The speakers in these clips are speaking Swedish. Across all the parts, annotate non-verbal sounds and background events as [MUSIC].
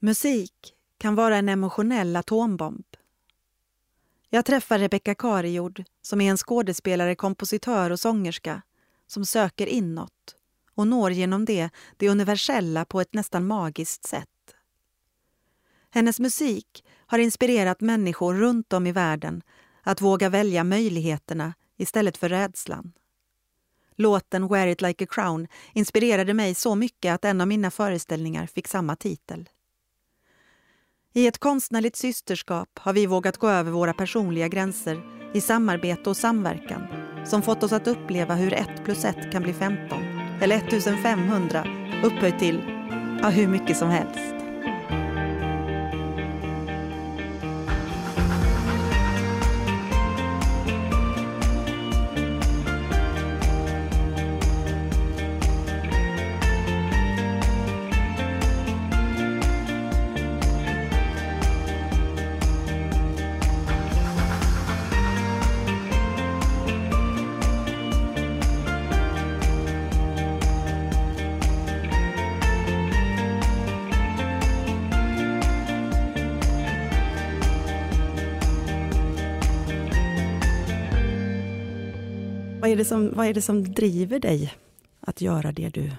Musik kan vara en emotionell atombomb. Jag träffar Rebecca Karijord som är en skådespelare, kompositör och sångerska som söker inåt och når genom det det universella på ett nästan magiskt sätt. Hennes musik har inspirerat människor runt om i världen att våga välja möjligheterna istället för rädslan. Låten Wear it like a crown inspirerade mig så mycket att en av mina föreställningar fick samma titel. I ett konstnärligt systerskap har vi vågat gå över våra personliga gränser i samarbete och samverkan som fått oss att uppleva hur 1 plus 1 kan bli 15 eller 1500 upphöjt till ja, hur mycket som helst. Vad är, det som, vad är det som driver dig att göra det du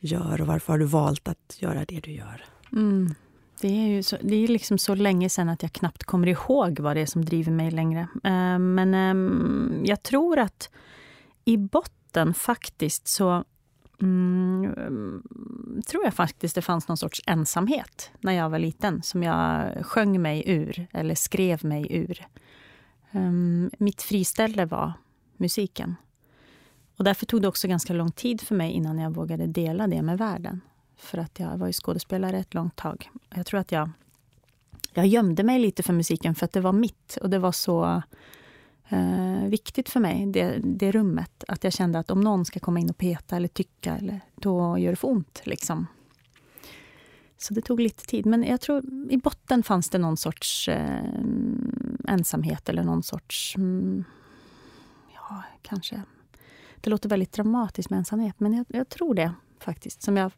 gör och varför har du valt att göra det du gör? Mm. Det är ju så, det är liksom så länge sedan att jag knappt kommer ihåg vad det är som driver mig längre. Eh, men ehm, jag tror att i botten faktiskt så Mm, tror jag faktiskt det fanns någon sorts ensamhet när jag var liten som jag sjöng mig ur eller skrev mig ur. Um, mitt friställe var musiken. Och därför tog det också ganska lång tid för mig innan jag vågade dela det med världen. För att jag var ju skådespelare ett långt tag. Jag tror att jag, jag gömde mig lite för musiken för att det var mitt och det var så eh, viktigt för mig, det, det rummet. Att jag kände att om någon ska komma in och peta eller tycka, eller, då gör det för ont. Liksom. Så det tog lite tid. Men jag tror i botten fanns det någon sorts eh, ensamhet eller någon sorts mm, kanske. Det låter väldigt dramatiskt med ensamhet, men jag, jag tror det faktiskt, som jag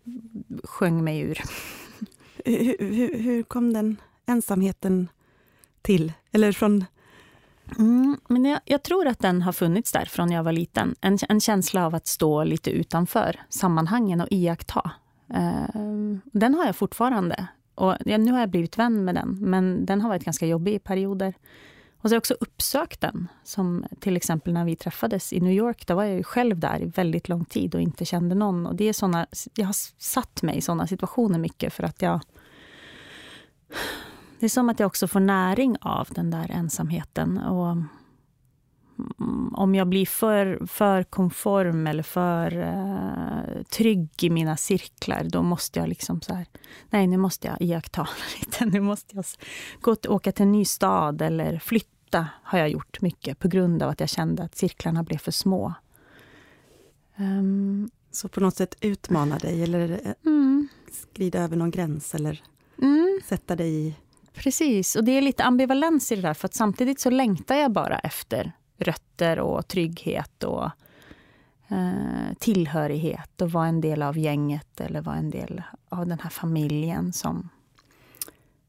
sjöng mig ur. hur, hur, hur, kom den ensamheten till? Eller från... Mm, men jag, jag, tror att den har funnits där från jag var liten. En, en känsla av att stå lite utanför sammanhangen och iaktta. Uh, den har jag fortfarande. Och ja, nu har jag blivit vän med den, men den har varit ganska jobbig i perioder. Och så har jag också uppsökt den. Som till exempel när vi träffades i New York. Då var jag ju själv där i väldigt lång tid och inte kände någon. Och det är såna, jag har satt mig i såna situationer mycket för att jag... Det är som att jag också får näring av den där ensamheten. Och mm, om jag blir för, för konform eller för eh, trygg i mina cirklar, då måste jag liksom så här, nej nu måste jag iaktta [LAUGHS] lite. Nu måste jag gå och åka till en ny stad eller flytta, har jag gjort mycket på grund av att jag kände att cirklarna blev för små. Um, så på något sätt utmana dig eller mm. skrida över någon gräns eller mm. sätta dig i... Precis, och det är lite ambivalens i det där, för att samtidigt så längtar jag bara efter rötter och trygghet och eh, tillhörighet och vara en del av gänget eller vara en del av den här familjen som,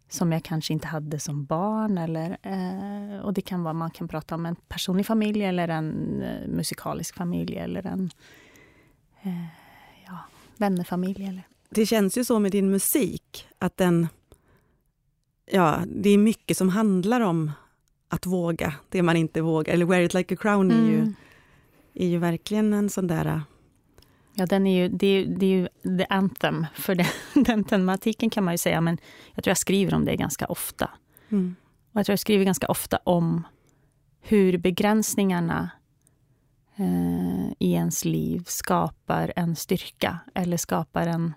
som jag kanske inte hade som barn. Eller, eh, och det kan vara, man kan prata om en personlig familj eller en eh, musikalisk familj eller en eh, ja, vännerfamilj. Eller. Det känns ju så med din musik, att den Ja, det är mycket som handlar om att våga det man inte vågar. Eller Wear it like a crown mm. är, ju, mm. är ju verkligen en sån där... Ja, den är ju, det, är, det är ju the anthem för den, [LAUGHS] den tematiken kan man ju säga, men jag tror jag skriver om det ganska ofta. Mm. Och jag tror jag skriver ganska ofta om hur begränsningarna eh, i ens liv skapar en styrka eller skapar en...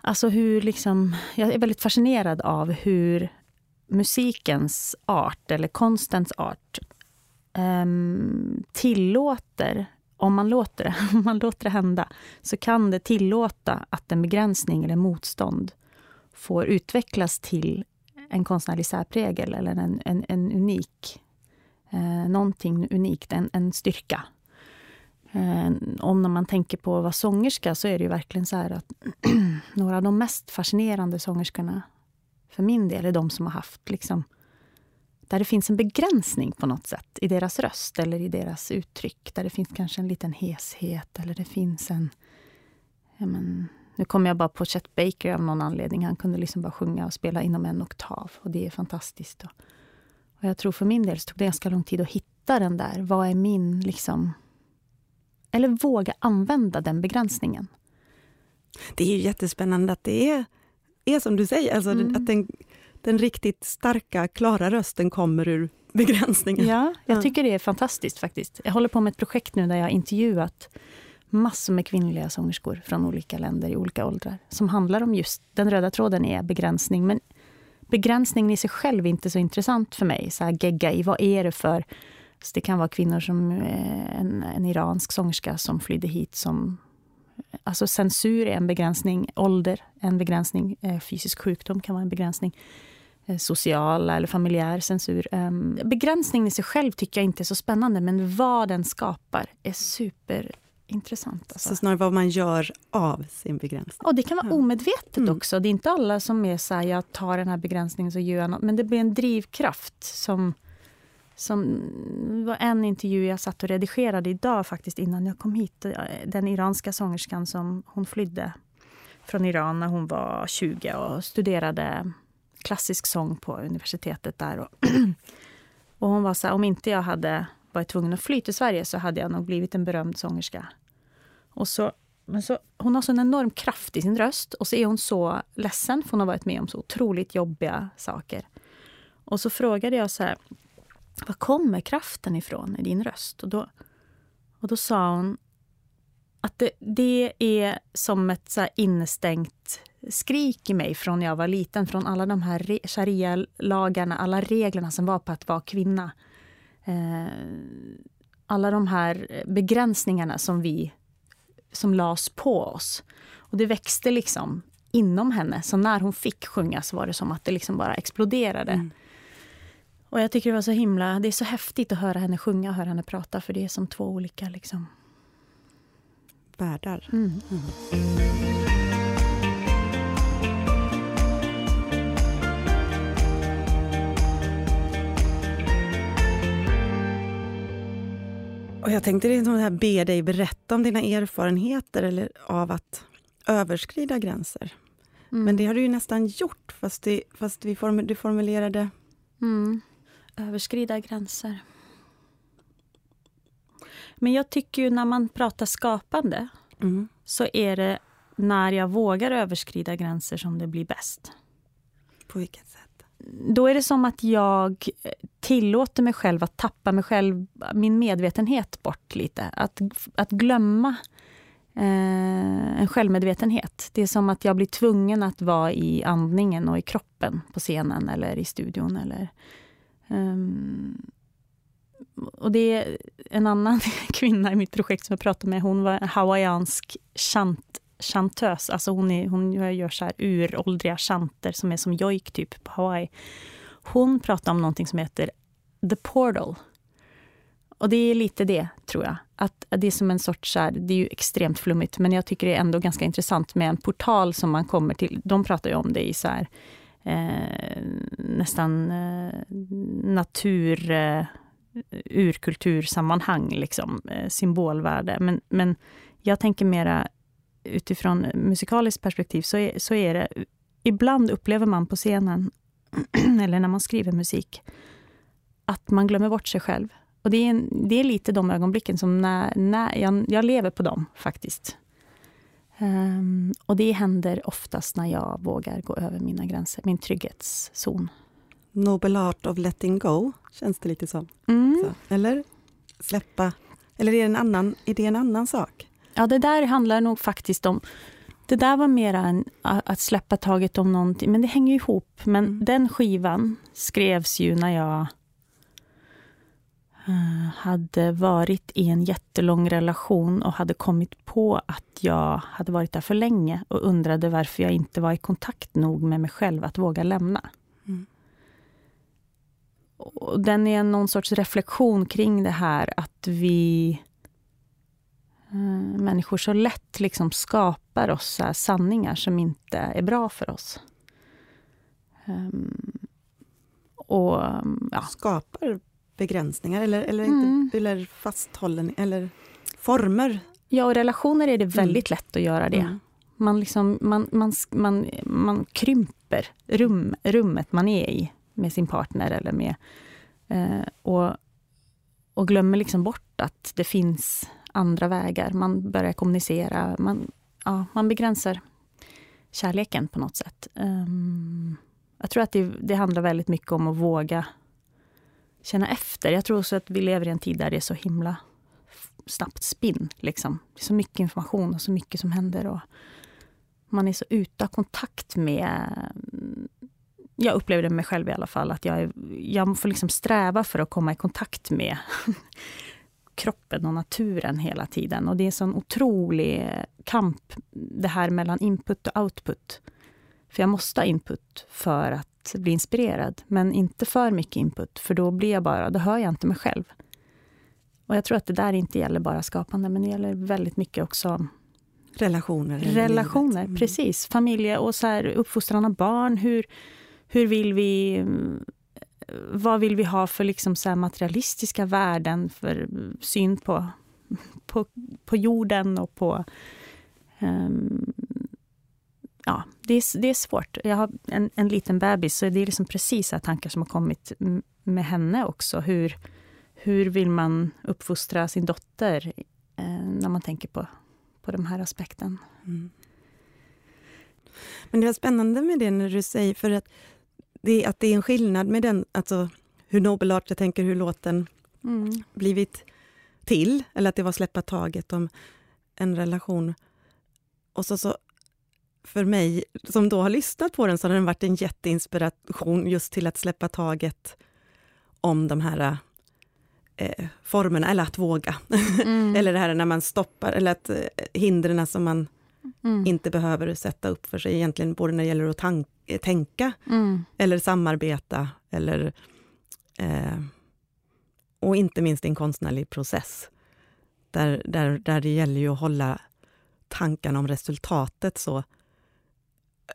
Alltså hur liksom... Jag är väldigt fascinerad av hur musikens art eller konstens art um, tillåter, om man låter, det, [LAUGHS] om man låter det hända, så kan det tillåta att en begränsning eller motstånd får utvecklas till en konstnärlig särprägel eller en, en, en unik, eh, någonting unikt, en, en styrka. Eh, om när man tänker på att vara sångerska så är det ju verkligen så här att [CLEARS THROAT] några av de mest fascinerande sångerskorna för min del är de som har haft liksom där det finns en begränsning på något sätt i deras röst eller i deras uttryck. Där det finns kanske en liten heshet eller det finns en... Ja men, nu kommer jag bara på Chet Baker av någon anledning. Han kunde liksom bara sjunga och spela inom en oktav och det är fantastiskt. Och, och jag tror för min del tog det ganska lång tid att hitta den där. Vad är min liksom... Eller våga använda den begränsningen. Det är ju jättespännande att det är, är som du säger, alltså mm. att den den riktigt starka, klara rösten kommer ur begränsningen. Ja, jag tycker det är fantastiskt faktiskt. Jag håller på med ett projekt nu där jag har intervjuat massor med kvinnliga sångerskor från olika länder i olika åldrar. Som handlar om just, den röda tråden är begränsning. Men begränsningen i sig själv är inte så intressant för mig. Så här, gegga i, vad är det för... Så det kan vara kvinnor som eh, en, en iransk sångerska som flydde hit som Alltså censur är en begränsning, ålder en begränsning, eh, fysisk sjukdom kan vara en begränsning. Eh, social eller familjär censur. Ehm, begränsningen i sig själv tycker jag inte är så spännande men vad den skapar är superintressant. Alltså. Så snarare vad man gör av sin begränsning? Och det kan vara omedvetet mm. också. Det är inte alla som är så här, jag tar den här begränsningen så gör jag något. Men det blir en drivkraft som som var en intervju jag satt och redigerade idag faktiskt innan jag kom hit. Den iranska sångerskan som hon flydde från Iran när hon var 20 och studerade klassisk sång på universitetet där. Och, [CLEARS THROAT] och hon var så här, om inte jag hade varit tvungen att fly till Sverige så hade jag nog blivit en berömd sångerska. Och så, men så, hon har så en enorm kraft i sin röst och så är hon så ledsen för hon har varit med om så otroligt jobbiga saker. Och så frågade jag så här, var kommer kraften ifrån i din röst? Och då, och då sa hon att det, det är som ett så innestängt skrik i mig från jag var liten, från alla de här sharia-lagarna, alla reglerna som var på att vara kvinna. Eh, alla de här begränsningarna som vi som lades på oss. Och det växte liksom inom henne. Så när hon fick sjunga så var det som att det liksom bara exploderade. Mm. Och jag tycker det var så himla, det är så häftigt att höra henne sjunga och höra henne prata för det är som två olika liksom... Världar. Mm. Mm. Och jag tänkte det här be dig berätta om dina erfarenheter eller av att överskrida gränser. Mm. Men det har du ju nästan gjort, fast, det, fast vi form, du formulerade mm överskrida gränser. Men jag tycker ju när man pratar skapande mm. så är det när jag vågar överskrida gränser som det blir bäst. På vilket sätt? Då är det som att jag tillåter mig själv att tappa mig själv, min medvetenhet bort lite. Att, att glömma eh, en självmedvetenhet. Det är som att jag blir tvungen att vara i andningen och i kroppen på scenen eller i studion. Eller, Um, och det är en annan [LAUGHS] kvinna i mitt projekt som jag pratade med. Hon var en hawaiiansk chant, chantös. Alltså hon, är, hon gör så här uråldriga chanter som är som jojk typ på Hawaii. Hon pratade om någonting som heter the portal. Och det är lite det, tror jag. Att det är som en sorts, så här, det är ju extremt flummigt, men jag tycker det är ändå ganska intressant med en portal som man kommer till. De pratar ju om det i så här, eh, nästan eh, natur, eh, urkultursammanhang, liksom, eh, symbolvärde. Men, men jag tänker mera utifrån musikaliskt perspektiv, så är, så är det... Ibland upplever man på scenen, [CLEARS THROAT] eller när man skriver musik, att man glömmer bort sig själv. Och det är, en, det är lite de ögonblicken som när, när jag, jag lever på dem, faktiskt. Um, och det händer oftast när jag vågar gå över mina gränser, min trygghetszon. Noble art of letting go, känns det lite som. Mm. Så, eller? Släppa. Eller är det, en annan, är det en annan sak? Ja, det där handlar nog faktiskt om... Det där var mer en, att släppa taget om någonting, men det hänger ihop. Men mm. den skivan skrevs ju när jag hade varit i en jättelång relation och hade kommit på att jag hade varit där för länge och undrade varför jag inte var i kontakt nog med mig själv att våga lämna. Mm. Och den är någon sorts reflektion kring det här att vi eh, människor så lätt liksom skapar oss sanningar som inte är bra för oss. Um, och, ja. Skapar begränsningar eller, eller, mm. inte, eller fasthållen eller former? Ja, och relationer är det väldigt mm. lätt att göra det. Mm. Man, liksom, man, man, man, man krymper rum, rummet man är i med sin partner eller med... Eh, och, och glömmer liksom bort att det finns andra vägar. Man börjar kommunicera. Man, ja, man begränsar kärleken på något sätt. Um, jag tror att det, det, handlar väldigt mycket om att våga känna efter. Jag tror också att vi lever i en tid där det är så himla snabbt spinn. Liksom. Det är så mycket information och så mycket som händer. Och man är så utan kontakt med... Mm, jag upplever det med mig själv i alla fall, att jag, jag får liksom sträva för att komma i kontakt med [LAUGHS] kroppen och naturen hela tiden. Och det är en sån otrolig kamp, det här mellan input och output. För jag måste ha input för att bli inspirerad, men inte för mycket input, för då blir jag bara, då hör jag inte mig själv. Och jag tror att det där inte gäller bara skapande, men det gäller väldigt mycket också Relationer. Relationer, mm. precis. Familje och så här, uppfostran av barn. Hur, hur vill vi... Vad vill vi ha för liksom så materialistiska värden, för syn på, på, på jorden och på... Um, ja, det är, det är svårt. Jag har en, en liten bebis, så det är liksom precis tankar som har kommit med henne också. Hur, hur vill man uppfostra sin dotter eh, när man tänker på, på den här aspekten? Mm. Men det är spännande med det när du säger, för att det, att det är en skillnad med den, alltså hur Nobel Art, jag tänker hur låten mm. blivit till, eller att det var släppa taget om en relation. Och så, så för mig, som då har lyssnat på den, så har den varit en jätteinspiration just till att släppa taget om de här eh, formerna, eller att våga. Mm. [LAUGHS] eller det här när man stoppar, eller att eh, hindren som man mm. inte behöver sätta upp för sig egentligen, både när det gäller att tank, tänka, mm. eller samarbeta, eller eh, och inte minst i en konstnärlig process. Där, där, där det gäller ju att hålla tankarna om resultatet så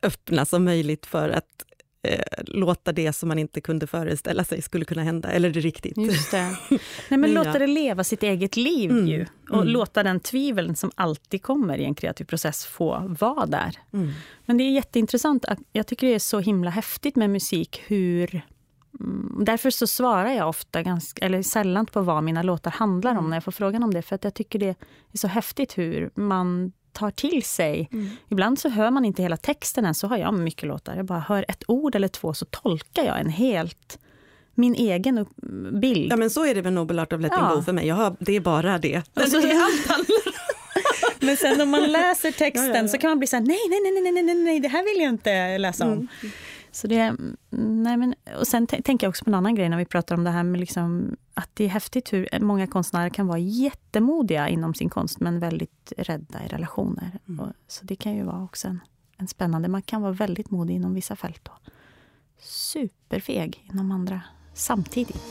öppna som möjligt för att eh, låta det som man inte kunde föreställa sig skulle kunna hända, eller det riktigt. Just det. [LAUGHS] Nej, men låta det leva sitt eget liv mm. ju. Och mm. låta den tviveln som alltid kommer i en kreativ process få vara där. Mm. Men det är jätteintressant. Jag tycker det är så himla häftigt med musik hur mm, Därför så svarar jag ofta ganska, eller sällan på vad mina låtar handlar om mm. när jag får frågan om det. För att jag tycker det är så häftigt hur man tar till sig. Mm. Ibland så hör man inte hela texten än, så har jag mycket låtar. Jag bara hör ett ord eller två så tolkar jag en helt min egen bild. Ja men så är det med Nobel Art of Letting ja. Go för mig. Jag hör, det är bara det. [LAUGHS] Alltså, det är allt [LAUGHS] Men sen om man läser texten ja, ja, så kan man bli så här, nej, nej, nej, nej, nej, nej, det här vill jag inte läsa om. Mm. Så det, nej men, och sen tänker jag också på en annan grej när vi pratar om det här med liksom, att det är häftigt hur många konstnärer kan vara jättemodiga inom sin konst men väldigt rädda i relationer. Mm. Så det kan ju vara också en, en spännande, man kan vara väldigt modig inom vissa fält och superfeg inom andra samtidigt.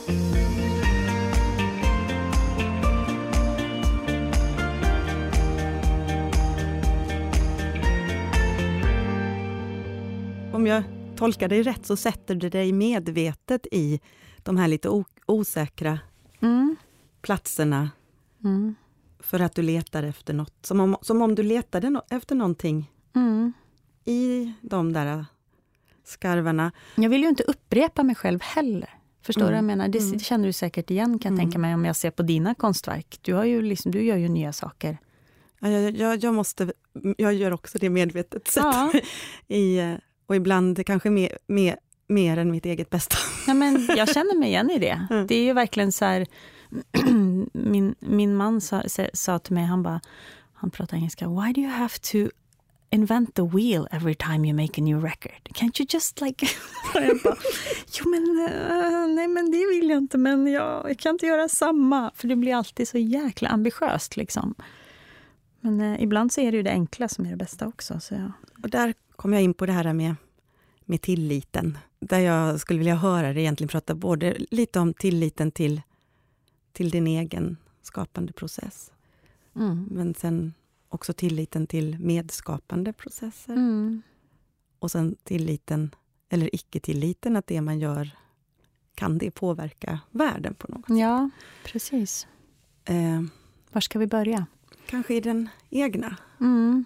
Om jag tolkar dig rätt så sätter du dig medvetet i de här lite osäkra mm. platserna mm. för att du letar efter något. Som om, som om du letade no efter någonting mm. i de där skarvarna. Jag vill ju inte upprepa mig själv heller. Förstår du vad jag mm. menar? Det, mm. känner du säkert igen kan jag tänka mm. mig om jag ser på dina konstverk. Du, har ju liksom, du gör ju nya saker. Ja, jag, jag, jag, måste, jag gör också det medvetet. Ja. [LAUGHS] I, eh, och ibland kanske mer, mer, mer än mitt eget bästa. [LAUGHS] Ja, men jag känner mig igen i det. [LAUGHS] Mm. Det är ju verkligen så här, [CLEARS THROAT] min, min man sa, sa till mig, han bara, han pratar engelska, why do you have to invent the wheel every time you make a new record? Can't you just like... [LAUGHS] bara, jo men, uh, nej men det vill jag inte, men jag, jag, kan inte göra samma. För det blir alltid så jäkla ambitiöst liksom. Men uh, ibland så är det ju det enkla som är det bästa också. Så ja. Och där kom jag in på det här med, med tilliten, där jag skulle vilja höra dig egentligen prata både lite om tilliten till, till din egen skapande process. Mm. Men sen också tilliten till medskapande processer. Mm. Och sen tilliten, eller icke-tilliten, att det man gör kan det påverka världen på något sätt. Ja, precis. Eh, Var ska vi börja? Kanske i den egna. Mm.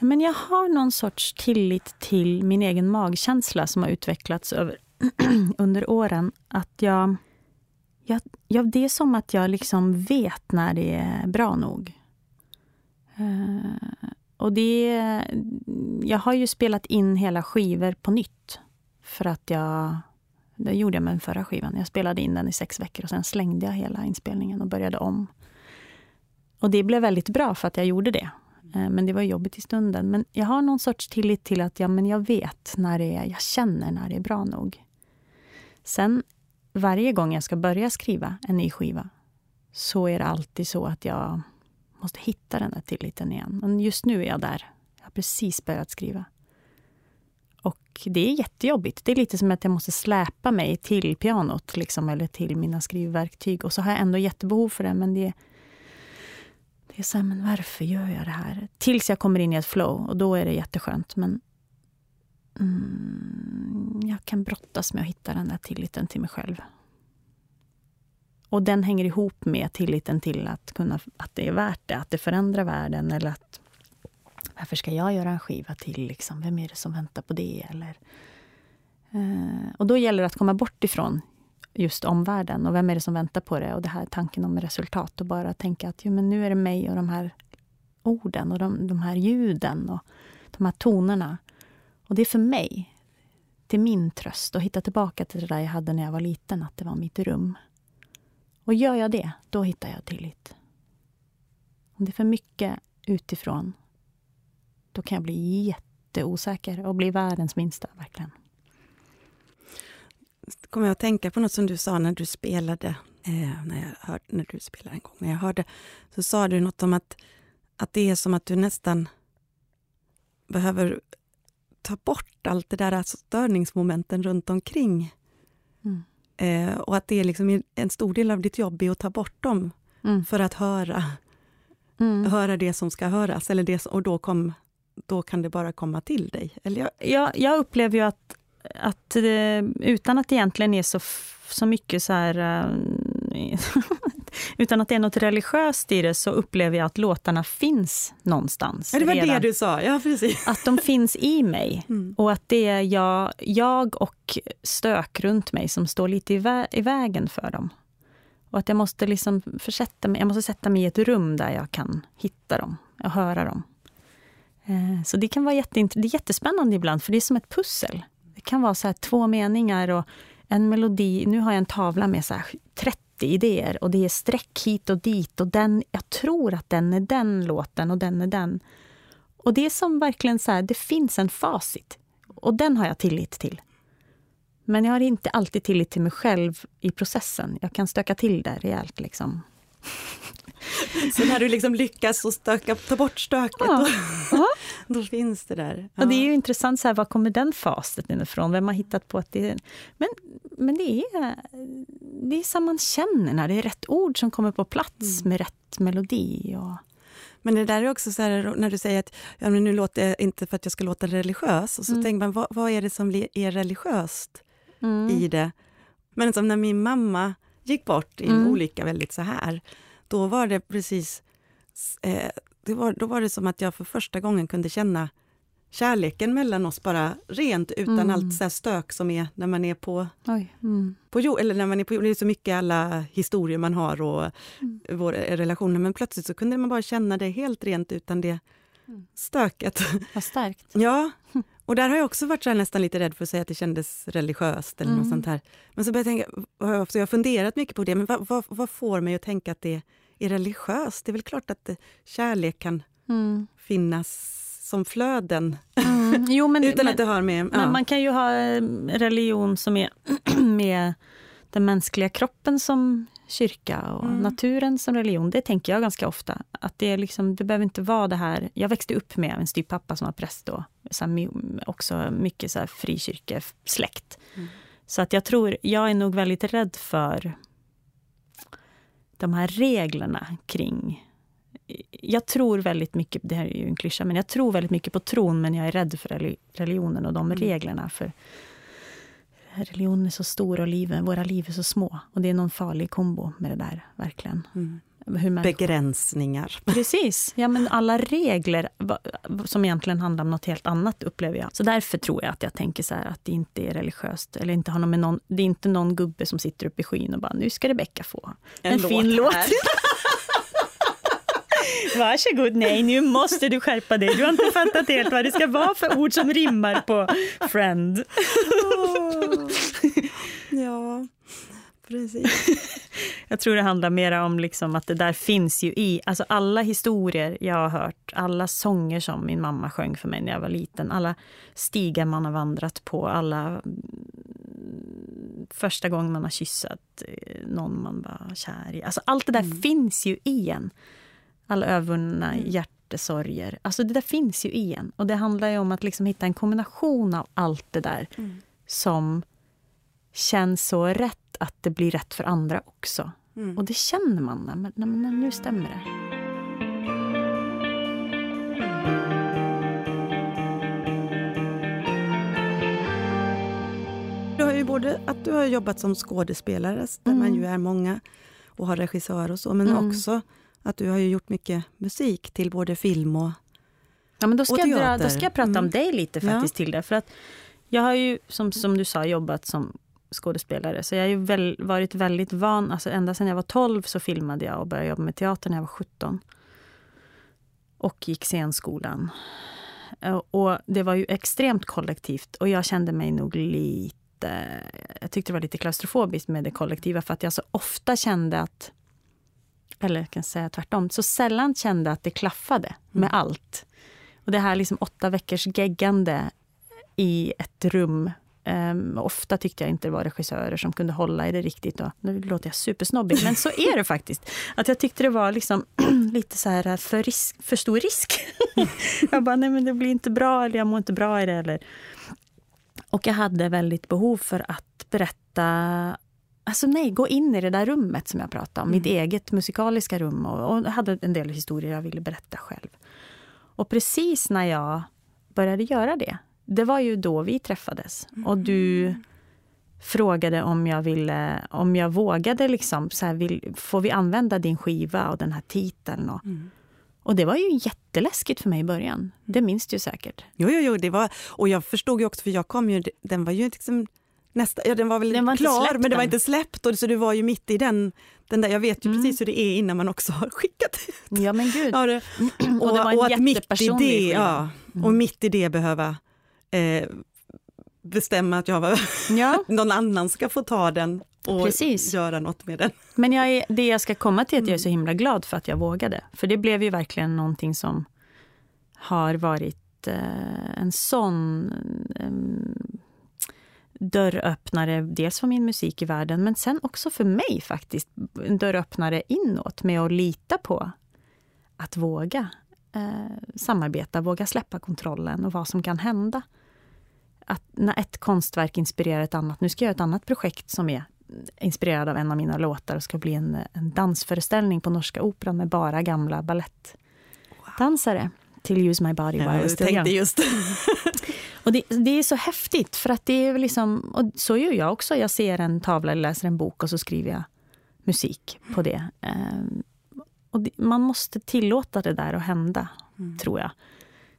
Men jag har någon sorts tillit till min egen magkänsla som har utvecklats över, [CLEARS THROAT] under åren. Att jag, jag, jag, det är som att jag liksom vet när det är bra nog. Uh, och det... Jag har ju spelat in hela skivor på nytt. För att jag... Det gjorde jag med den förra skivan. Jag spelade in den i sex veckor och sen slängde jag hela inspelningen och började om. Och det blev väldigt bra för att jag gjorde det. Eh, men det var jobbigt i stunden. Men jag har någon sorts tillit till att ja, men jag vet när det är, jag känner när det är bra nog. Sen varje gång jag ska börja skriva en ny skiva så är det alltid så att jag måste hitta den där tilliten igen. Men just nu är jag där. Jag har precis börjat skriva. Och det är jättejobbigt. Det är lite som att jag måste släpa mig till pianot liksom, eller till mina skrivverktyg. Och så har jag ändå jättebehov för det, men det, det är så här, men varför gör jag det här? Tills jag kommer in i ett flow och då är det jätteskönt. Men mm, jag kan brottas med att hitta den där tilliten till mig själv. Och den hänger ihop med tilliten till att, kunna, att det är värt det, att det förändrar världen eller att varför ska jag göra en skiva till? Liksom? Vem är det som väntar på det? Eller, eh, och då gäller det att komma bort ifrån just omvärlden och vem är det som väntar på det och det här tanken om resultat och bara tänka att jo, men nu är det mig och de här orden och de, de här ljuden och de här tonerna. Och det är för mig. Det är min tröst att hitta tillbaka till det där jag hade när jag var liten, att det var mitt rum. Och gör jag det, då hittar jag tillit. Om det är för mycket utifrån, då kan jag bli jätteosäker och bli världens minsta, verkligen kommer jag att tänka på något som du sa när du spelade, eh, när, jag hörde, när du spelade en gång, när jag hörde, så sa du något om att, att det är som att du nästan behöver ta bort allt det där störningsmomenten runt omkring. Mm. Eh, och att det är liksom en stor del av ditt jobb är att ta bort dem mm. för att höra, mm. höra det som ska höras. Eller det, och då, kom, då kan det bara komma till dig. Eller jag, jag, jag upplever ju att att utan att det egentligen är så, så mycket så här... Uh, [LAUGHS] utan att det är något religiöst i det, så upplever jag att låtarna finns någonstans. Ja, det var redan. det du sa, ja precis. Att de finns i mig. [LAUGHS] Mm. Och att det är jag, jag och stök runt mig som står lite i, vä i vägen för dem. Och att jag måste, liksom försätta mig, jag måste sätta mig i ett rum där jag kan hitta dem och höra dem. Eh, så det kan vara det är jättespännande ibland, för det är som ett pussel kan vara så två meningar och en melodi. Nu har jag en tavla med så 30 idéer och det är streck hit och dit och den, jag tror att den är den låten och den är den. Och det är som verkligen så här, det finns en facit. Och den har jag tillit till. Men jag har inte alltid tillit till mig själv i processen. Jag kan stöka till det rejält. Liksom. Så när du liksom lyckas och stöka, ta bort stöket, ja. då, då, finns det där. Ja. Och det är ju intressant, så här, var kommer den fasen ifrån? Vem har hittat på att det är... Men, men det är, det är så man känner när det är rätt ord som kommer på plats mm. med rätt melodi. Och... Men det där är också så här, när du säger att ja, nu låter jag inte för att jag ska låta religiös. Och så mm. tänker man, vad, vad, är det som är religiöst mm. i det? Men som när min mamma gick bort i mm. olycka väldigt så här, då var det precis... Eh, det var, då var det som att jag för första gången kunde känna kärleken mellan oss bara rent utan mm. allt så stök som är när man är på, mm. på jord. Eller när man är på jord, det är så mycket alla historier man har och mm. våra relationer. Men plötsligt så kunde man bara känna det helt rent utan det mm. stöket. Vad starkt. Ja, och där har jag också varit så nästan lite rädd för att säga att det kändes religiöst eller mm. något sånt här. Men så började jag tänka, så jag har funderat mycket på det, men vad, vad, vad, får mig att tänka att det är religiöst? Det är väl klart att det, kärlek kan mm. finnas som flöden. Mm. Jo, men, [LAUGHS] Utan men, att det har med... Ja. man kan ju ha eh, religion som är [CLEARS THROAT] med den mänskliga kroppen som kyrka och mm. naturen som religion. Det tänker jag ganska ofta. Att det, är liksom, det behöver inte vara det här... Jag växte upp med en styvpappa som var präst då. Så här, också mycket så här frikyrkesläkt. Mm. Så att jag tror, jag är nog väldigt rädd för de här reglerna kring jag tror väldigt mycket, det här är ju en klyscha, men jag tror väldigt mycket på tron men jag är rädd för religionen och de mm. reglerna. För religionen är så stor och livet, våra liv är så små. Och det är någon farlig kombo med det där, verkligen. Mm. Begränsningar. [LAUGHS] Precis. Ja, men alla regler som egentligen handlar om något helt annat upplever jag. Så därför tror jag att jag tänker så här, att det inte är religiöst. Eller inte har någon någon, det är inte någon gubbe som sitter uppe i skyn och bara, nu ska Rebecka få en, en fin låt. [LAUGHS] [LAUGHS] Varsågod, nej nu måste du skärpa dig. Du har inte fattat helt vad det ska vara för ord som rimmar på friend. Oh. Ja, precis. Jag tror det handlar mer om liksom att det där finns ju i, alltså alla historier jag har hört, alla sånger som min mamma sjöng för mig när jag var liten, alla stigar man har vandrat på, alla första gången man har kyssat eh, någon man var kär i. Alltså allt det där mm. finns ju i en. Alla övervunna mm. hjärtesorger. Alltså det där finns ju i en. Och det handlar ju om att liksom hitta en kombination av allt det där mm. som känns så rätt att det blir rätt för andra också. Mm. Och det känner man. Men, men nu stämmer det. Du har ju både att du har jobbat som skådespelare, där mm. man ju är många, och har regissör och så, men mm. också att du har gjort mycket musik till både film och Ja, men då ska, jag, då ska jag prata mm. om dig lite faktiskt ja. till det. För att jag har ju, som, som du sa, jobbat som skådespelare. Så jag har ju väl, varit väldigt van. Alltså ända sedan jag var 12 så filmade jag och började jobba med teater när jag var 17. Och gick scenskolan. Och det var ju extremt kollektivt och jag kände mig nog lite... Jag tyckte det var lite klaustrofobiskt med det kollektiva för att jag så ofta kände att eller jag kan säga tvärtom, så sällan kände att det klaffade med mm. allt. Och det här liksom åtta veckors geggande i ett rum. Um, ofta tyckte jag inte det var regissörer som kunde hålla i det riktigt. Och, nu låter jag supersnobbig, men så är det faktiskt. Att jag tyckte det var liksom [CLEARS THROAT] lite så här för, risk, för stor risk. [LAUGHS] jag bara, nej men det blir inte bra, eller jag mår inte bra i det. Eller. Och jag hade väldigt behov för att berätta Alltså nej, gå in i det där rummet som jag pratade om. Mm. Mitt eget musikaliska rum. Och, och hade en del historier jag ville berätta själv. Och precis när jag började göra det, det var ju då vi träffades. Mm. Och du frågade om jag ville, om jag vågade liksom, så här, vill, får vi använda din skiva och den här titeln? Och, mm. och det var ju jätteläskigt för mig i början. Det minns du säkert. Jo, jo, jo, det var, och jag förstod ju också, för jag kom ju, den var ju liksom nästa, ja den var väl den var klar men det var inte släppt och så du var ju mitt i den, den där, jag vet ju mm. precis hur det är innan man också har skickat ut. Ja men gud. Ja, det, och, [CLEARS THROAT] och, det var en och att mitt i det, ja, mm. och mitt i det behöva eh, bestämma att jag var, ja. [LAUGHS] någon annan ska få ta den och Precis. göra något med den. Men jag är, det jag ska komma till är att jag är så mm. himla glad för att jag vågade. För det blev ju verkligen någonting som har varit eh, en sån eh, dörröppnare, dels för min musik i världen, men sen också för mig faktiskt. En dörröppnare inåt med att lita på att våga eh, samarbeta, våga släppa kontrollen och vad som kan hända. Att när ett konstverk inspirerar ett annat, nu ska jag göra ett annat projekt som är inspirerad av en av mina låtar och ska bli en, en dansföreställning på Norska Operan med bara gamla balettdansare. Wow. Till Use My Body While ja, Still Young. Just. Och det, det, är så häftigt, för att det är liksom, och så gör jag också. Jag ser en tavla eller läser en bok och så skriver jag musik på det. Ehm, och det, man måste tillåta det där att hända, mm. tror jag.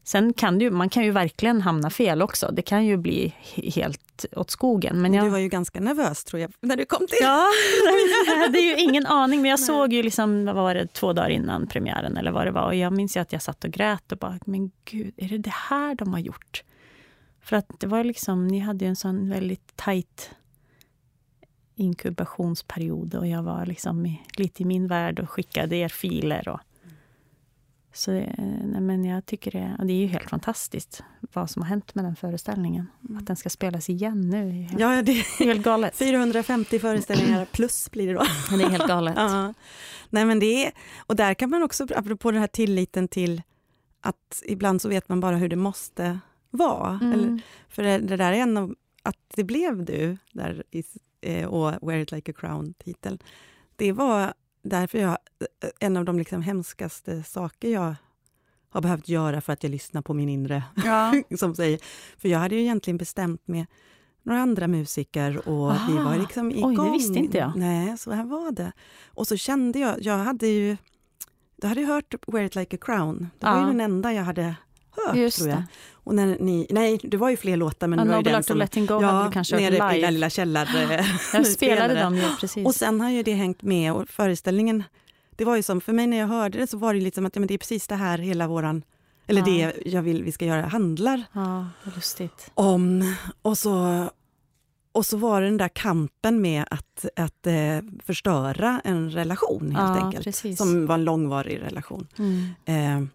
Sen kan du, man kan ju verkligen hamna fel också. Det kan ju bli helt åt skogen. Men jag... Du var ju ganska nervös tror jag, när du kom till. Ja, [LAUGHS] jag hade ju ingen aning. Men jag Nej. såg ju liksom, vad var det, två dagar innan premiären eller vad det var. Och jag minns ju att jag satt och grät och bara, men gud, är det det här de har gjort? För att det var liksom, ni hade ju en sån väldigt tajt inkubationsperiod och jag var liksom i, lite i min värld och skickade er filer. Och, så nej, men jag tycker det, det är ju helt fantastiskt vad som har hänt med den föreställningen. Mm. Att den ska spelas igen nu. Är helt, ja, [LAUGHS] [CLEARS THROAT] det är helt galet. 450 föreställningar plus [LAUGHS] blir det då. det är helt galet. ja. Nej, men det är, och där kan man också, apropå den här tilliten till att ibland så vet man bara hur det måste var. Mm. Eller, för det, det, där är en av, att det blev du, där i, eh, och Wear it like a crown-titeln, det var därför jag, en av de liksom hemskaste saker jag har behövt göra för att jag lyssnar på min inre, Ja. [LAUGHS] som säger. För jag hade ju egentligen bestämt med några andra musiker och vi var Ah, liksom oj, igång. det visste inte jag. Nej, så här var det. Och så kände jag, jag hade ju, jag hade hört Wear it like a crown. Det var Ja. ju den enda jag hade hört Just tror jag. det. Och när ni, nej, det var ju fler låtar men A det var ju den som, Go du kanske nere i live. lilla, lilla källare. [GASPS] Jag [LAUGHS] spelade dem ju precis. Och sen har ju det hängt med och föreställningen, det var ju som för mig när jag hörde det så var det liksom att ja, men det är precis det här hela våran, eller Ja. det jag vill vi ska göra handlar Ja, om. Och så, och så var det den där kampen med att, att eh, förstöra en relation helt Ja, enkelt. precis. Som var en långvarig relation. Mm. Eh,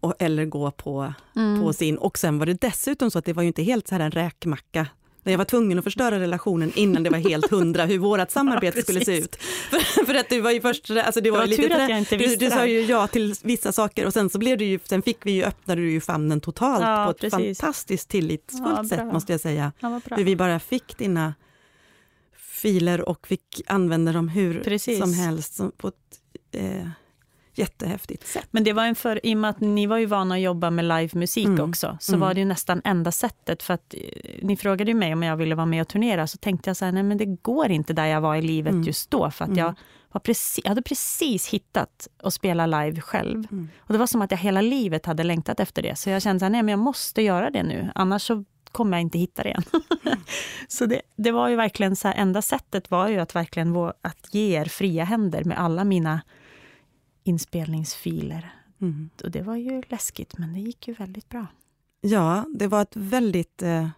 och, eller gå på, Mm. på sin. Och sen var det dessutom så att det var ju inte helt så här en räkmacka. När jag var tvungen att förstöra relationen innan det var helt hundra hur vårt [LAUGHS] samarbete Ja, skulle se ut. [LAUGHS] För, för att du var ju först, alltså det var, var ju lite tur att jag inte du, visste du det sa ju ja till vissa saker och sen så blev det ju, sen fick vi ju, öppnade du ju famnen totalt Ja, på ett precis. fantastiskt tillitsfullt Ja, sätt måste jag säga. Hur vi bara fick dina filer och fick använda dem hur Precis. som helst på ett eh, jättehäftigt sätt. Men det var en för, i och med att ni var ju vana att jobba med livemusik Mm. också, så Mm. var det ju nästan enda sättet. För att eh, ni frågade ju mig om jag ville vara med och turnera, så tänkte jag så här, nej men det går inte där jag var i livet Mm. just då. För att Mm. jag, var precis, jag hade precis hittat att spela live själv. Mm. Och det var som att jag hela livet hade längtat efter det. Så jag kände att nej men jag måste göra det nu, annars så kommer jag inte hitta det igen. [LAUGHS] så det, det var ju verkligen så här, enda sättet var ju att verkligen att ge er fria händer med alla mina inspelningsfiler. Mm. Och det var ju läskigt, men det gick ju väldigt bra. Ja, det var ett väldigt eh,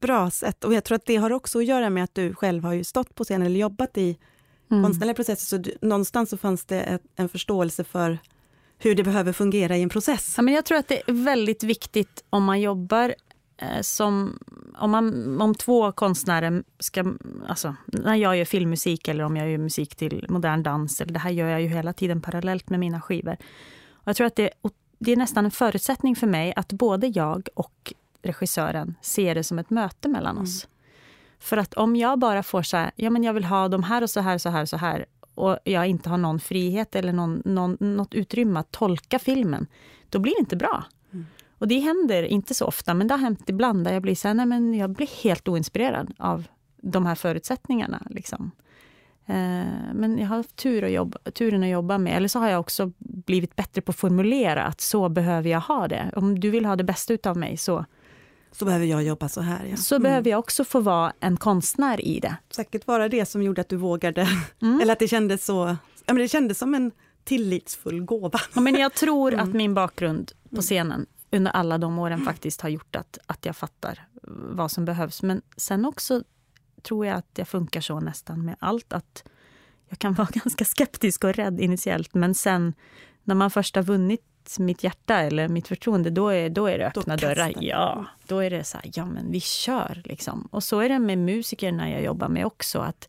bra sätt. Och jag tror att det har också att göra med att du själv har ju stått på scen eller jobbat i Mm. konstnärliga processer. Så du, någonstans så fanns det ett, en förståelse för hur det behöver fungera i en process. Ja, men jag tror att det är väldigt viktigt om man jobbar som... Om, man, om två konstnärer ska... Alltså, när jag gör filmmusik eller om jag gör musik till modern dans. Eller det här gör jag ju hela tiden parallellt med mina skivor. Och jag tror att det, det är nästan en förutsättning för mig att både jag och regissören ser det som ett möte mellan oss. För att om jag bara får så här, ja men jag vill ha de här och så här, så här, så här och jag inte har någon frihet eller någon, någon, något utrymme att tolka filmen, då blir det inte bra. Och det händer inte så ofta, men det har hänt ibland där jag blir så här, nej men jag blir helt oinspirerad av de här förutsättningarna. Liksom. Eh, Men jag har haft tur att jobba, turen att jobba med, eller så har jag också blivit bättre på att formulera att så behöver jag ha det. Om du vill ha det bästa utav mig så, Så behöver jag jobba så här. Ja. så Mm. behöver jag också få vara en konstnär i det. Säkert vara det som gjorde att du vågade. Mm. Eller att det kändes så, ja, men det kändes som en tillitsfull gåva. Ja, men jag tror [LAUGHS] att Mm. min bakgrund på scenen under alla de åren faktiskt har gjort att, att jag fattar vad som behövs. Men sen också tror jag att jag funkar så nästan med allt. Att jag kan [LAUGHS] vara ganska skeptisk och rädd initiellt, men sen när man först har vunnit mitt hjärta eller mitt förtroende, då är, då är det öppna dörrar. Ja, då är det så här, ja men vi kör liksom. Och så är det med musiker när jag jobbar med också, att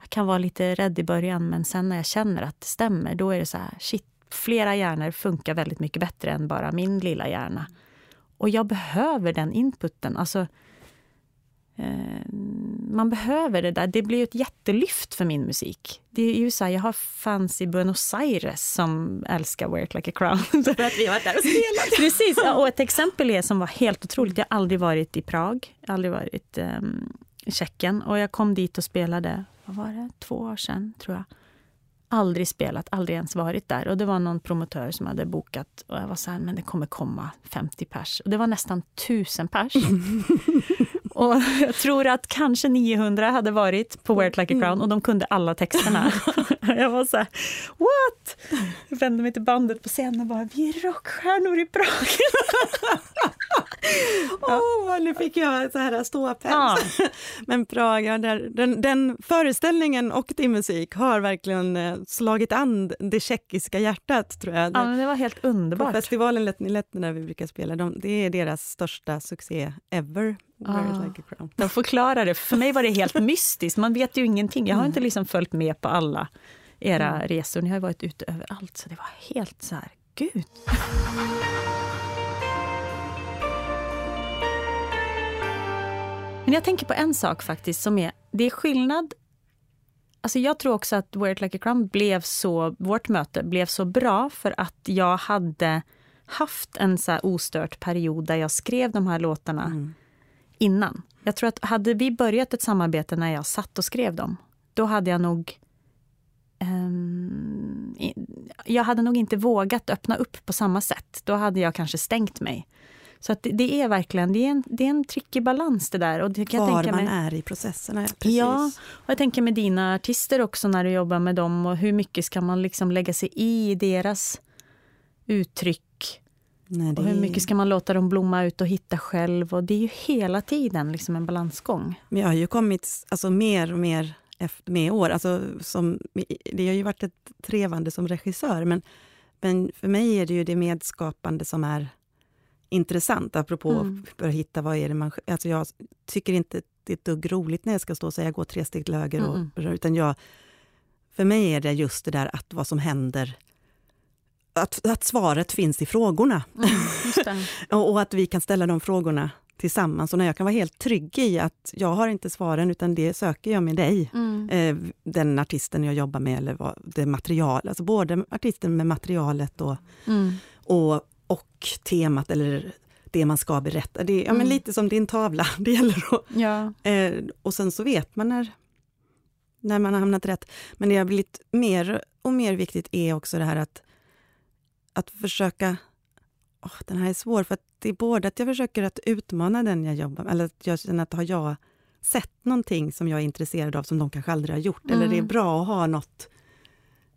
jag kan vara lite rädd i början, men sen när jag känner att det stämmer, då är det så här, shit, flera hjärnor funkar väldigt mycket bättre än bara min lilla hjärna. Och jag behöver den inputen. Alltså, eh, man behöver det där. Det blir ju ett jättelyft för min musik. Det är ju så här, jag har fans i Buenos Aires som älskar It Like a Crown. [LAUGHS] För att vi har varit där och spelat. [LAUGHS] Precis, och ett exempel är som var helt otroligt. Jag har aldrig varit i Prag, aldrig varit um, i Tjeckien. Och jag kom dit och spelade, vad var det, två år sedan tror jag. Aldrig spelat, aldrig ens varit där. Och det var någon promotör som hade bokat och jag var så här, men det kommer komma 50 pers. Och det var nästan 1000 pers. [LAUGHS] och jag tror att kanske 900 hade varit på Wear It Like a Crown och de kunde alla texterna. [LAUGHS] jag var så här, what? Jag vände mig till bandet på scenen och bara, vi är rockstjärnor i Prag. [LAUGHS] Åh, nu fick jag så här ståpäls. Ja. [LAUGHS] Men Prag, där, den, den föreställningen och din musik har verkligen eh, slagit an det tjeckiska hjärtat, tror jag. Ja, men det var helt På underbart. festivalen Lätt lätt när vi brukar spela, de, det är deras största succé ever. Ah. like. De förklarar det. För mig var det helt mystiskt. Man vet ju ingenting. Jag har inte liksom följt med på alla era Mm. resor. Ni har varit ute överallt. Så det var helt så här, gud. Men jag tänker på en sak faktiskt som är, det är skillnad Alltså jag tror också att Wear It Like a Crown blev så, vårt möte blev så bra för att jag hade haft en så ostört period där jag skrev de här låtarna mm. innan. Jag tror att hade vi börjat ett samarbete när jag satt och skrev dem, då hade jag nog um, jag hade nog inte vågat öppna upp på samma sätt. Då hade jag kanske stängt mig. Så att det, det är verkligen det är en, det är en trickig balans det där. Och det kan Var tänka man är i processerna. Precis. Ja, och jag tänker med dina artister också när du jobbar med dem. och Hur mycket ska man liksom lägga sig i deras uttryck? Nej, det... Och hur mycket ska man låta dem blomma ut och hitta själv? Och Det är ju hela tiden liksom en balansgång. Men jag har ju kommit alltså, mer och mer efter, med år. Alltså, som, det har ju varit ett trevande som regissör, men, men för mig är det ju det medskapande som är intressant, apropå mm. att hitta vad är det man... Alltså jag tycker inte det är ett dugg roligt när jag ska stå och säga gå tre steg till höger. Och, mm. utan jag, för mig är det just det där att vad som händer att, att svaret finns i frågorna. Mm, [LAUGHS] och, och, att vi kan ställa de frågorna tillsammans. Och när jag kan vara helt trygg i att jag har inte svaren, utan det söker jag med dig. Mm. Eh, den artisten jag jobbar med, eller vad, det material, alltså både artisten med materialet och, mm. och och temat eller det man ska berätta. Det är ja, men mm. lite som din tavla, [LAUGHS] det gäller att... Ja. Eh, och sen så vet man när, när man har hamnat rätt. Men det har blivit mer och mer viktigt är också det här att, att försöka... Oh, den här är svår, för det är både att jag försöker att utmana den jag jobbar med, eller att jag känner att har jag sett någonting som jag är intresserad av som de kanske aldrig har gjort, mm. eller det är mm. bra att ha något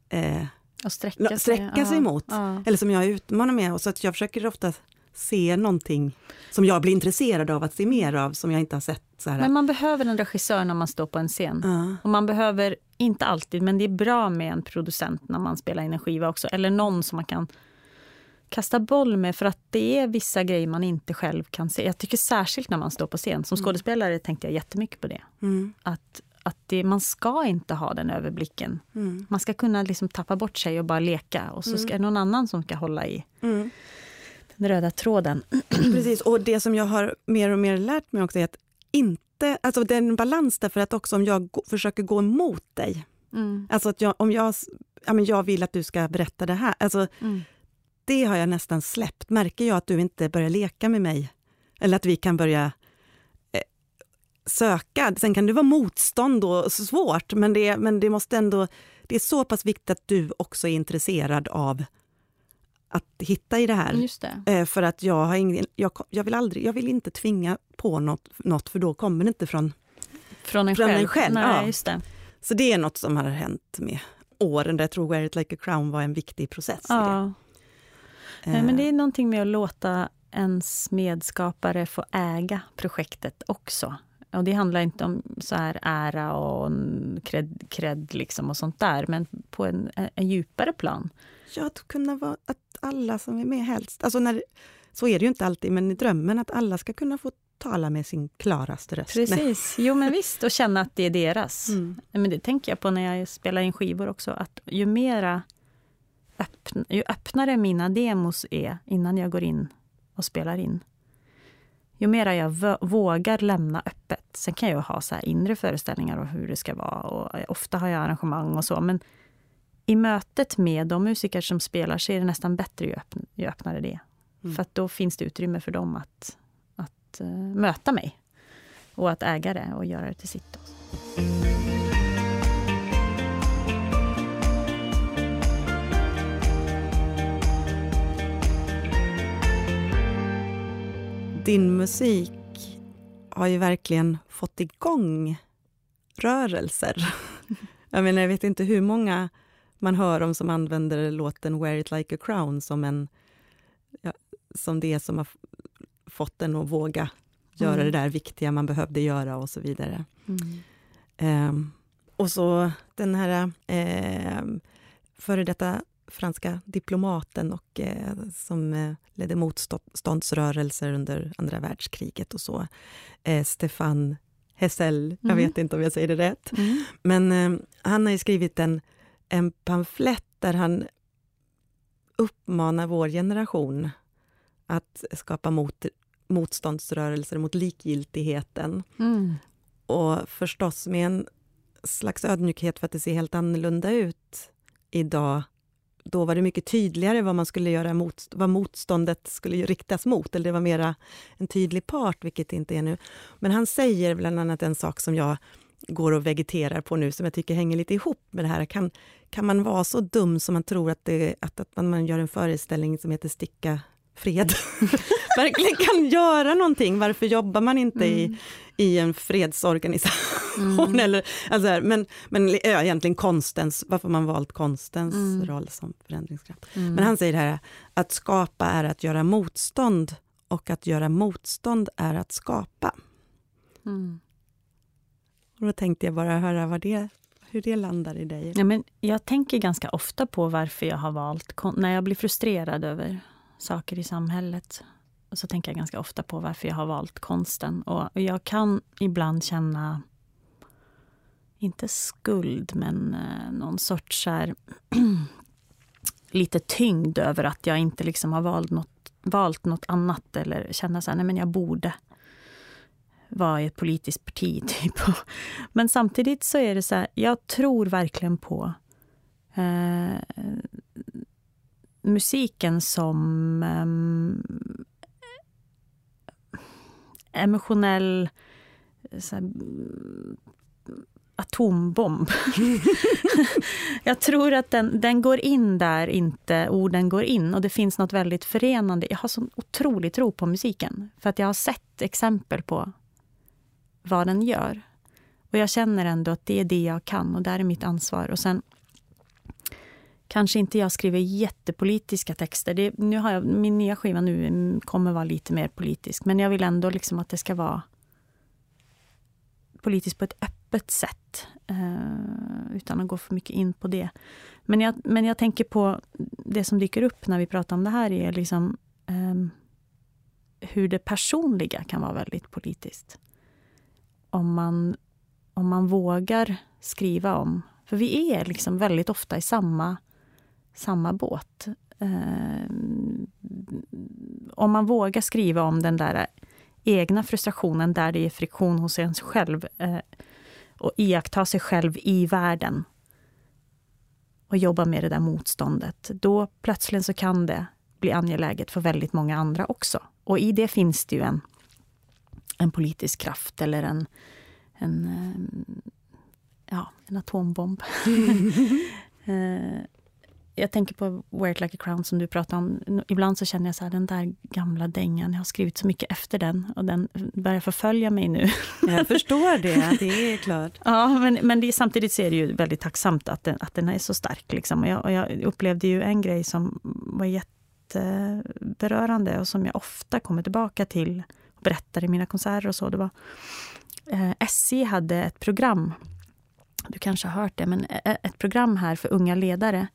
eh, och sträcka sig, sträcka sig emot. Ja. Eller som jag utmanar med. Och så att jag försöker ofta se någonting som jag blir intresserad av att se mer av, som jag inte har sett. Så här. Men man behöver en regissör när man står på en scen. Ja. Och man behöver, inte alltid, men det är bra med en producent när man spelar in en skiva också. Eller någon som man kan kasta boll med, för att det är vissa grejer man inte själv kan se. Jag tycker särskilt när man står på scen. Som mm. skådespelare tänkte jag jättemycket på det. Mm. Att att det, man ska inte ha den överblicken. Mm. Man ska kunna liksom tappa bort sig och bara leka och så ska mm. någon annan som ska hålla i mm. den röda tråden. [CLEARS THROAT] Precis, och det som jag har mer och mer lärt mig också är att inte, alltså det är en balans därför att också om jag försöker gå emot dig, mm. alltså att jag, om jag, ja, men jag vill att du ska berätta det här, alltså mm. det har jag nästan släppt. Märker jag att du inte börjar leka med mig, eller att vi kan börja söka. Sen kan det vara motstånd och svårt, men det, men det måste ändå... Det är så pass viktigt att du också är intresserad av att hitta i det här. Det. Eh, för att jag, har ingen, jag, jag, vill aldrig, jag vill inte tvinga på något, något för då kommer det inte från, från en från själv. En själv. Nej, ja. just det. Så det är något som har hänt med åren, där jag tror Wear it like a crown var en viktig process. Ja. Nej, men det är någonting med att låta ens medskapare få äga projektet också. Och det handlar inte om så här ära och cred, cred liksom och sånt där, men på en, en djupare plan. Ja, att kunna vara, att alla som är med helst, alltså när, så är det ju inte alltid, men i drömmen att alla ska kunna få tala med sin klaraste röst. Precis, jo men visst, och känna att det är deras. Mm. Men det tänker jag på när jag spelar in skivor också, att ju mera öppn, ju öppnare mina demos är innan jag går in och spelar in, ju mer jag vågar lämna öppet. Sen kan jag ha så inre föreställningar om hur det ska vara. Och ofta har jag arrangemang och så. Men i mötet med de musiker som spelar så är det nästan bättre ju, öppn ju öppnare det. Mm. För då finns det utrymme för dem att, att uh, möta mig. Och att äga det och göra det till sitt. Din musik har ju verkligen fått igång rörelser. [LAUGHS] Jag menar, jag vet inte hur många man hör om som använder låten Wear it like a crown som, en, ja, som det som har fått en att våga göra mm. det där viktiga man behövde göra och så vidare. Mm. Um, och så den här eh, före detta franska diplomaten och eh, som eh, ledde motståndsrörelser under andra världskriget och så. Eh, Stefan Hessel, mm. jag vet inte om jag säger det rätt. Mm. Men eh, han har skrivit en, en pamflett där han uppmanar vår generation att skapa mot, motståndsrörelser mot likgiltigheten. Mm. Och förstås med en slags ödmjukhet för att det ser helt annorlunda ut idag. Då var det mycket tydligare vad man skulle göra mot, vad motståndet skulle riktas mot, eller det var mera en tydlig part, vilket det inte är nu. Men han säger bland annat en sak som jag går och vegeterar på nu, som jag tycker hänger lite ihop med det här. Kan, kan man vara så dum som man tror att, det, att, att man, man gör en föreställning som heter Sticka fred [LAUGHS] verkligen kan göra någonting. Varför jobbar man inte mm. i, i en fredsorganisation? Mm. [LAUGHS] Eller, alltså, men men ja, egentligen konstens, varför man valt konstens mm. roll som förändringskraft? Mm. Men han säger här, att skapa är att göra motstånd och att göra motstånd är att skapa. Mm. Och då tänkte jag bara höra vad det, hur det landar i dig. Ja, men jag tänker ganska ofta på varför jag har valt, när jag blir frustrerad över saker i samhället så tänker jag ganska ofta på varför jag har valt konsten. Och jag kan ibland känna, inte skuld, men eh, någon sorts här, [CLEARS THROAT] lite tyngd över att jag inte liksom har valt något, valt något annat eller känna så här, nej men jag borde vara i ett politiskt parti. [LAUGHS] Typ. Men samtidigt så är det så här, jag tror verkligen på eh, musiken som um, emotionell här, atombomb. [LAUGHS] jag tror att den, den går in där inte orden går in. Och det finns något väldigt förenande. Jag har sån otrolig tro på musiken. För att jag har sett exempel på vad den gör. Och jag känner ändå att det är det jag kan och där är mitt ansvar. Och sen kanske inte jag skriver jättepolitiska texter. Det, nu har jag, min nya skiva nu mm, kommer vara lite mer politisk, men jag vill ändå liksom att det ska vara politiskt på ett öppet sätt. Eh, utan att gå för mycket in på det. Men jag, men jag tänker på det som dyker upp när vi pratar om det här är liksom eh, hur det personliga kan vara väldigt politiskt. Om man, om man vågar skriva om för vi är liksom väldigt ofta i samma samma båt. Eh, om man vågar skriva om den där egna frustrationen där det är friktion hos en själv eh, och iaktta sig själv i världen och jobba med det där motståndet, då plötsligt så kan det bli angeläget för väldigt många andra också. Och i det finns det ju en, en politisk kraft eller en, en, eh, ja, en atombomb. [LAUGHS] jag tänker på Wear it like a crown som du pratade om. Ibland så känner jag så här, den där gamla dängan, jag har skrivit så mycket efter den och den börjar förfölja mig nu. [LAUGHS] Jag förstår det, det är klart. [LAUGHS] ja, men, men det, samtidigt så är det ju väldigt tacksamt att den, att den är så stark. Liksom. Och jag, och jag upplevde ju en grej som var jätteberörande och som jag ofta kommer tillbaka till och berättar i mina konserter och så. Det var, eh, SJ hade ett program du kanske har hört det, men ett program här för unga ledare Eh,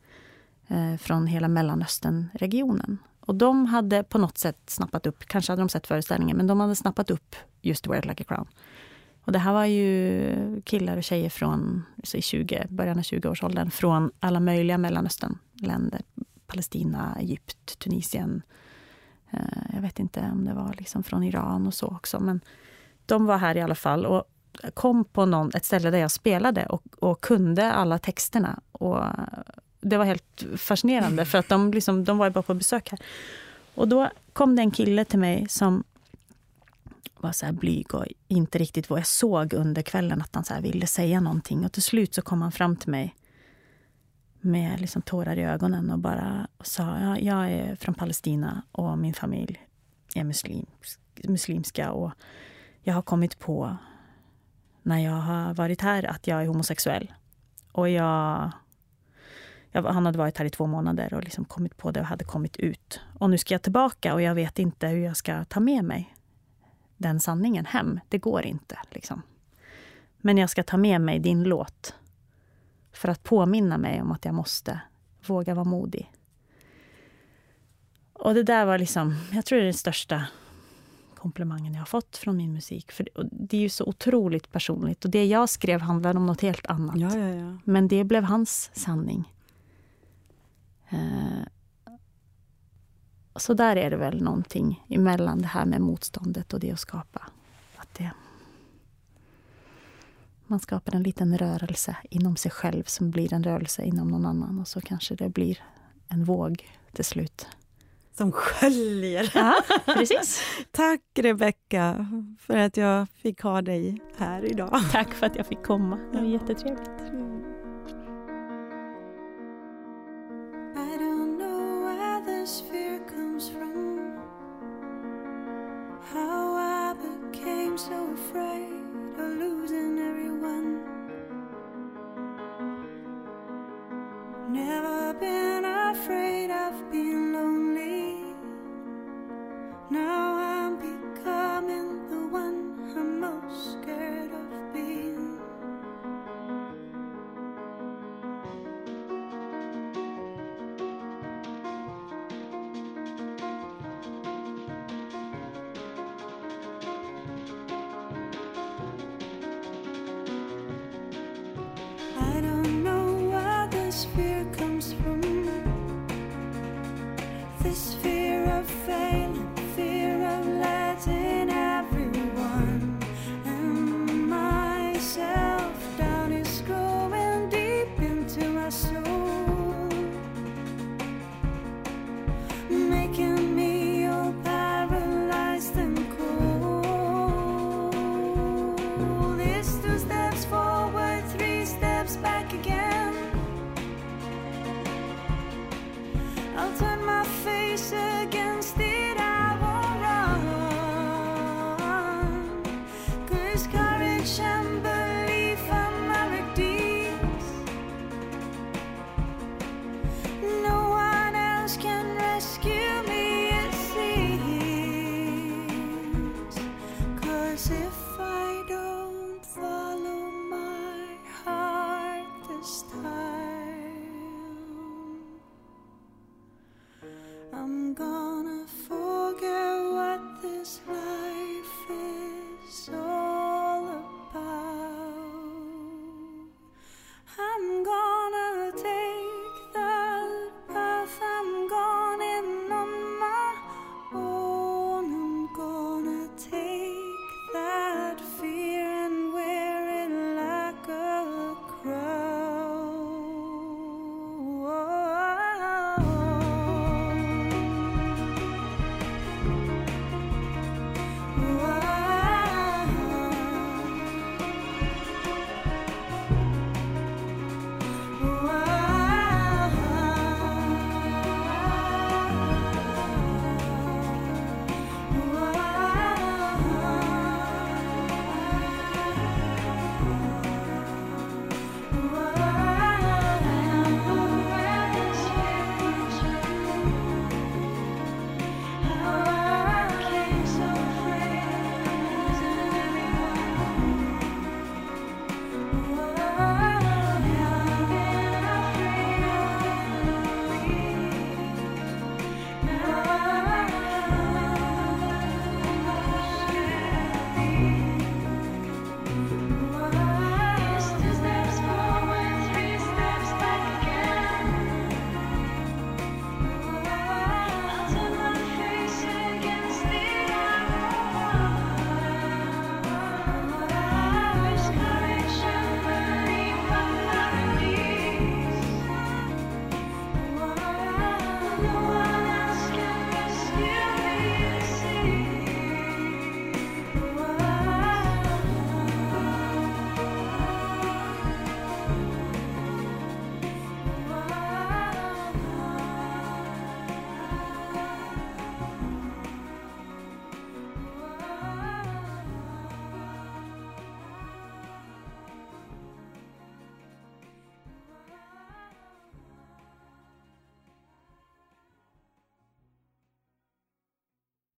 Eh, från hela Mellanösternregionen. Och de hade på något sätt snappat upp, kanske hade de sett föreställningen, men de hade snappat upp just Wear it like a crown. Och det här var ju killar och tjejer från i 20, början av 20-årsåldern från alla möjliga Mellanösternländer. Palestina, Egypt, Tunisien. Eh, jag vet inte om det var liksom från Iran och så också. Men de var här i alla fall och kom på någon, ett ställe där jag spelade och, och kunde alla texterna. Och det var helt fascinerande för att de, liksom, de var bara på besök här. Och då kom det en kille till mig som var så här blyg och inte riktigt vad jag såg under kvällen att han så ville säga någonting. Och till slut så kom han fram till mig med liksom tårar i ögonen och bara sa ja, jag är från Palestina och min familj är muslimsk, muslimska och jag har kommit på när jag har varit här att jag är homosexuell. Och jag han hade varit här i två månader och liksom kommit på det och hade kommit ut. Och nu ska jag tillbaka och jag vet inte hur jag ska ta med mig den sanningen hem. Det går inte. Liksom. Men jag ska ta med mig din låt för att påminna mig om att jag måste våga vara modig. Och det där var liksom, jag tror det är den största komplimangen jag har fått från min musik. För Det är ju så otroligt personligt. Och det jag skrev handlade om något helt annat. Ja, ja, ja. Men det blev hans sanning. Eh, så där är det väl någonting emellan det här med motståndet och det att skapa. Att det, Man skapar en liten rörelse inom sig själv som blir en rörelse inom någon annan och så kanske det blir en våg till slut. Som sköljer. Ja, precis. [LAUGHS] Tack Rebecka för att jag fick ha dig här idag. Tack för att jag fick komma. Det var jättetrevligt.